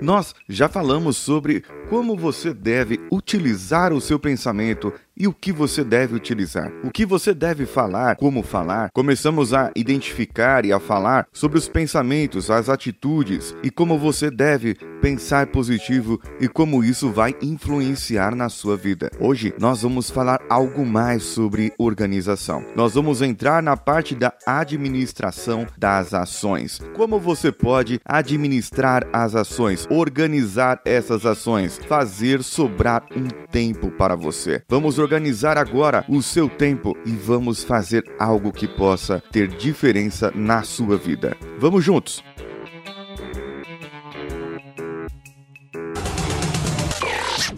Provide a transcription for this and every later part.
Nós já falamos sobre como você deve utilizar o seu pensamento e o que você deve utilizar. O que você deve falar, como falar. Começamos a identificar e a falar sobre os pensamentos, as atitudes e como você deve pensar positivo e como isso vai influenciar na sua vida. Hoje nós vamos falar algo mais sobre organização. Nós vamos entrar na parte da administração das ações. Como você pode administrar as ações, organizar essas ações, fazer sobrar um tempo para você. Vamos organizar agora o seu tempo e vamos fazer algo que possa ter diferença na sua vida. Vamos juntos!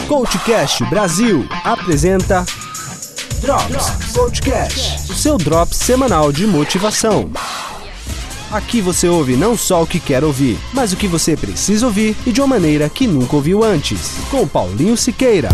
Coachcast Brasil apresenta Drops Coachcast, o seu drops semanal de motivação. Aqui você ouve não só o que quer ouvir, mas o que você precisa ouvir e de uma maneira que nunca ouviu antes. Com Paulinho Siqueira.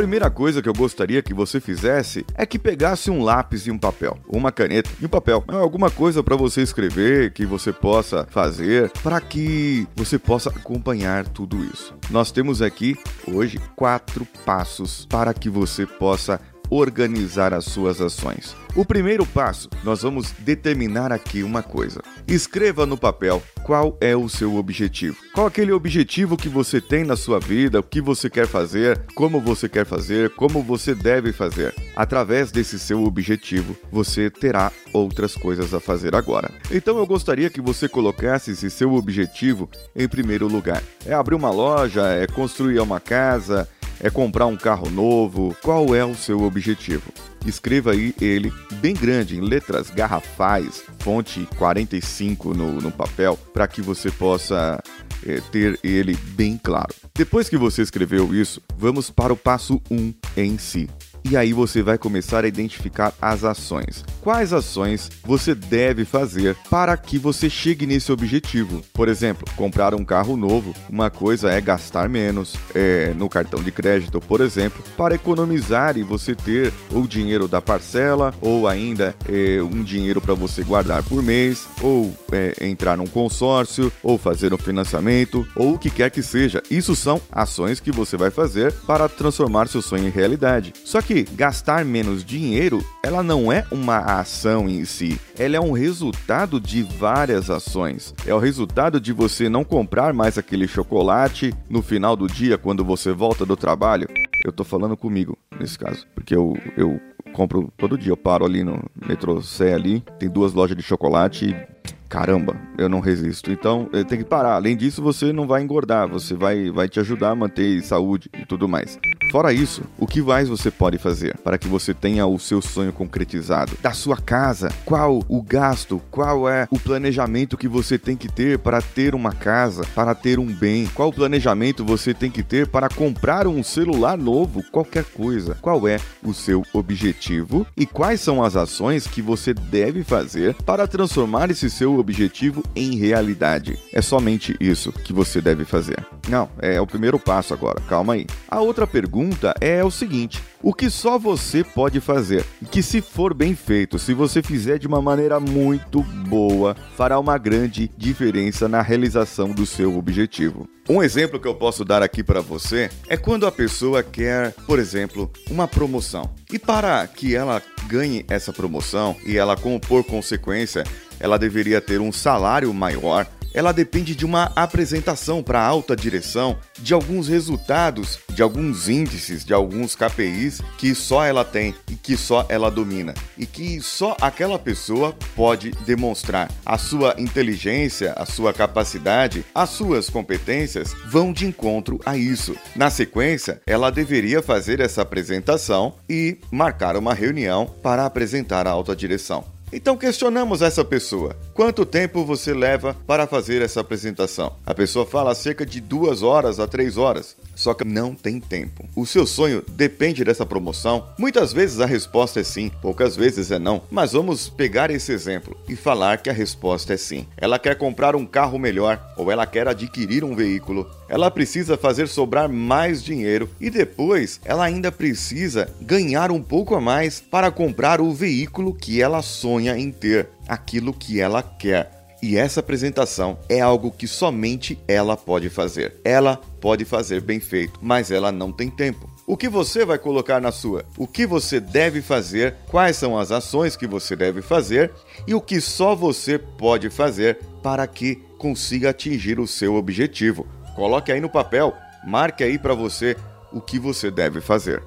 Primeira coisa que eu gostaria que você fizesse é que pegasse um lápis e um papel, uma caneta e um papel, é alguma coisa para você escrever que você possa fazer para que você possa acompanhar tudo isso. Nós temos aqui hoje quatro passos para que você possa organizar as suas ações. O primeiro passo, nós vamos determinar aqui uma coisa. Escreva no papel qual é o seu objetivo. Qual aquele objetivo que você tem na sua vida, o que você quer fazer, como você quer fazer, como você deve fazer. Através desse seu objetivo, você terá outras coisas a fazer agora. Então eu gostaria que você colocasse esse seu objetivo em primeiro lugar. É abrir uma loja, é construir uma casa, é comprar um carro novo? Qual é o seu objetivo? Escreva aí ele bem grande, em letras garrafais, fonte 45 no, no papel, para que você possa é, ter ele bem claro. Depois que você escreveu isso, vamos para o passo 1 em si. E aí você vai começar a identificar as ações. Quais ações você deve fazer para que você chegue nesse objetivo? Por exemplo, comprar um carro novo. Uma coisa é gastar menos é, no cartão de crédito, por exemplo, para economizar e você ter o dinheiro da parcela ou ainda é, um dinheiro para você guardar por mês ou é, entrar num consórcio ou fazer um financiamento ou o que quer que seja. Isso são ações que você vai fazer para transformar seu sonho em realidade. Só que que gastar menos dinheiro, ela não é uma ação em si, ela é um resultado de várias ações. É o resultado de você não comprar mais aquele chocolate no final do dia quando você volta do trabalho. Eu tô falando comigo nesse caso, porque eu, eu compro todo dia, eu paro ali no metrô Sé ali, tem duas lojas de chocolate e caramba, eu não resisto. Então, tem que parar. Além disso, você não vai engordar, você vai, vai te ajudar a manter saúde e tudo mais. Fora isso, o que mais você pode fazer para que você tenha o seu sonho concretizado? Da sua casa, qual o gasto, qual é o planejamento que você tem que ter para ter uma casa, para ter um bem? Qual planejamento você tem que ter para comprar um celular novo, qualquer coisa? Qual é o seu objetivo e quais são as ações que você deve fazer para transformar esse seu objetivo em realidade? É somente isso que você deve fazer. Não, é o primeiro passo agora. Calma aí. A outra pergunta é o seguinte: o que só você pode fazer? Que, se for bem feito, se você fizer de uma maneira muito boa, fará uma grande diferença na realização do seu objetivo. Um exemplo que eu posso dar aqui para você é quando a pessoa quer, por exemplo, uma promoção. E para que ela ganhe essa promoção e ela, como por consequência, ela deveria ter um salário maior, ela depende de uma apresentação para a alta direção, de alguns resultados, de alguns índices, de alguns KPIs que só ela tem e que só ela domina e que só aquela pessoa pode demonstrar. A sua inteligência, a sua capacidade, as suas competências vão de encontro a isso. Na sequência, ela deveria fazer essa apresentação e marcar uma reunião para apresentar a alta direção. Então questionamos essa pessoa. Quanto tempo você leva para fazer essa apresentação? A pessoa fala cerca de duas horas a três horas. Só que não tem tempo. O seu sonho depende dessa promoção? Muitas vezes a resposta é sim, poucas vezes é não. Mas vamos pegar esse exemplo e falar que a resposta é sim. Ela quer comprar um carro melhor ou ela quer adquirir um veículo ela precisa fazer sobrar mais dinheiro e depois ela ainda precisa ganhar um pouco a mais para comprar o veículo que ela sonha em ter, aquilo que ela quer. E essa apresentação é algo que somente ela pode fazer. Ela pode fazer bem feito, mas ela não tem tempo. O que você vai colocar na sua? O que você deve fazer? Quais são as ações que você deve fazer? E o que só você pode fazer para que consiga atingir o seu objetivo? Coloque aí no papel, marque aí para você o que você deve fazer.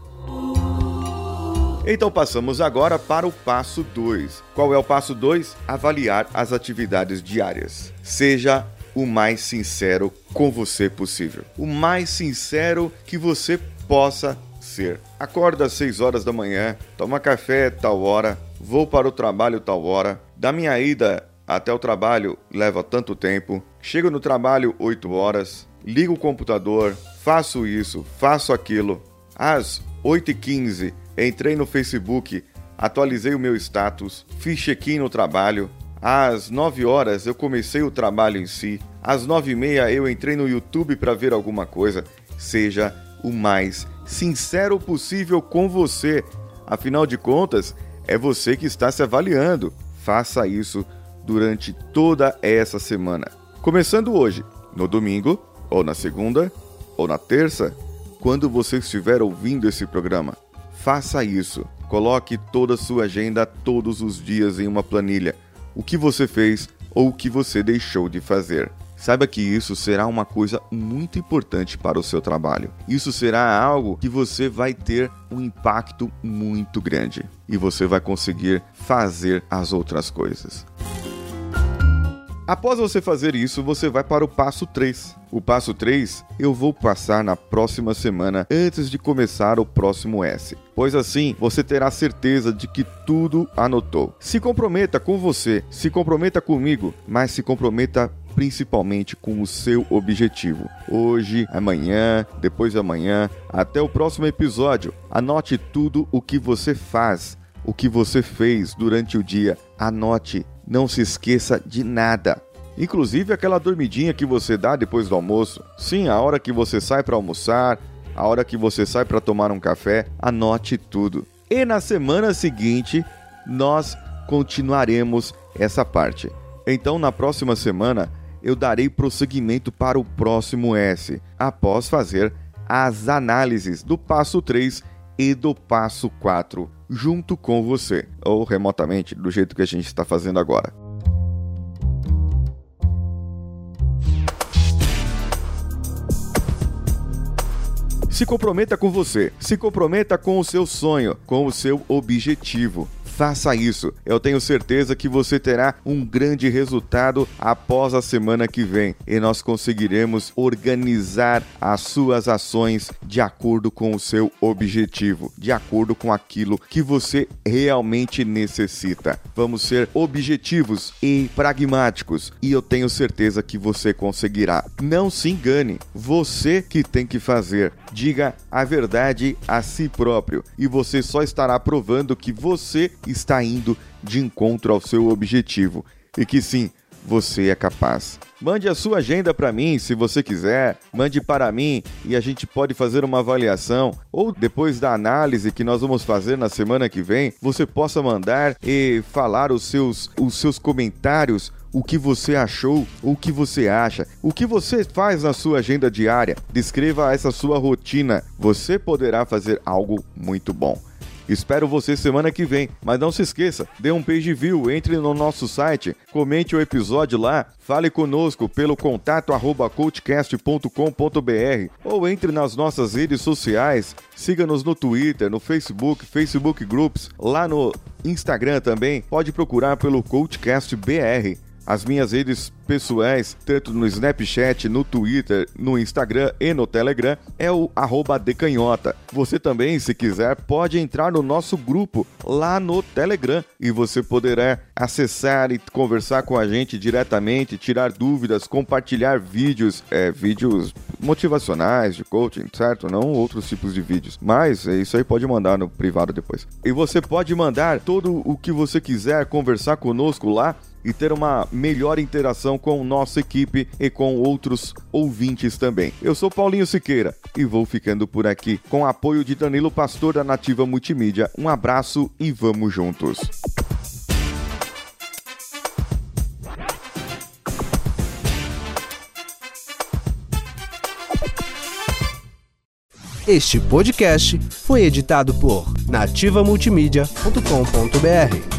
Então passamos agora para o passo 2. Qual é o passo 2? Avaliar as atividades diárias. Seja o mais sincero com você possível. O mais sincero que você possa ser. Acorda às 6 horas da manhã, toma café tal hora, vou para o trabalho tal hora, da minha ida até o trabalho leva tanto tempo, chego no trabalho 8 horas, ligo o computador, faço isso, faço aquilo. Às 8h15 entrei no Facebook, atualizei o meu status, fiz check-in no trabalho. Às 9 horas eu comecei o trabalho em si. Às 9h30 eu entrei no YouTube para ver alguma coisa. Seja o mais sincero possível com você. Afinal de contas, é você que está se avaliando. Faça isso durante toda essa semana. Começando hoje, no domingo, ou na segunda, ou na terça, quando você estiver ouvindo esse programa. Faça isso. Coloque toda a sua agenda todos os dias em uma planilha. O que você fez ou o que você deixou de fazer. Saiba que isso será uma coisa muito importante para o seu trabalho. Isso será algo que você vai ter um impacto muito grande e você vai conseguir fazer as outras coisas. Após você fazer isso, você vai para o passo 3. O passo 3 eu vou passar na próxima semana antes de começar o próximo S, pois assim você terá certeza de que tudo anotou. Se comprometa com você, se comprometa comigo, mas se comprometa principalmente com o seu objetivo. Hoje, amanhã, depois de amanhã, até o próximo episódio. Anote tudo o que você faz, o que você fez durante o dia. Anote não se esqueça de nada. Inclusive aquela dormidinha que você dá depois do almoço. Sim, a hora que você sai para almoçar, a hora que você sai para tomar um café, anote tudo. E na semana seguinte, nós continuaremos essa parte. Então, na próxima semana, eu darei prosseguimento para o próximo S, após fazer as análises do passo 3 e do passo 4 junto com você, ou remotamente, do jeito que a gente está fazendo agora. Se comprometa com você, se comprometa com o seu sonho, com o seu objetivo. Faça isso. Eu tenho certeza que você terá um grande resultado após a semana que vem e nós conseguiremos organizar as suas ações de acordo com o seu objetivo, de acordo com aquilo que você realmente necessita. Vamos ser objetivos e pragmáticos e eu tenho certeza que você conseguirá. Não se engane, você que tem que fazer. Diga a verdade a si próprio e você só estará provando que você está indo de encontro ao seu objetivo e que sim, você é capaz. Mande a sua agenda para mim, se você quiser. Mande para mim e a gente pode fazer uma avaliação. Ou depois da análise que nós vamos fazer na semana que vem, você possa mandar e falar os seus, os seus comentários. O que você achou, o que você acha, o que você faz na sua agenda diária. Descreva essa sua rotina. Você poderá fazer algo muito bom. Espero você semana que vem, mas não se esqueça, dê um page view, entre no nosso site, comente o episódio lá, fale conosco pelo contato arroba coachcast.com.br ou entre nas nossas redes sociais, siga-nos no Twitter, no Facebook, Facebook Groups, lá no Instagram também, pode procurar pelo Coachcast BR. As minhas redes pessoais, tanto no Snapchat, no Twitter, no Instagram e no Telegram, é o decanhota. Você também, se quiser, pode entrar no nosso grupo lá no Telegram e você poderá acessar e conversar com a gente diretamente, tirar dúvidas, compartilhar vídeos, é, vídeos motivacionais, de coaching, certo? Não outros tipos de vídeos. Mas é isso aí pode mandar no privado depois. E você pode mandar todo o que você quiser conversar conosco lá e ter uma melhor interação com nossa equipe e com outros ouvintes também. Eu sou Paulinho Siqueira e vou ficando por aqui com o apoio de Danilo Pastor da Nativa Multimídia. Um abraço e vamos juntos. Este podcast foi editado por nativamultimídia.com.br.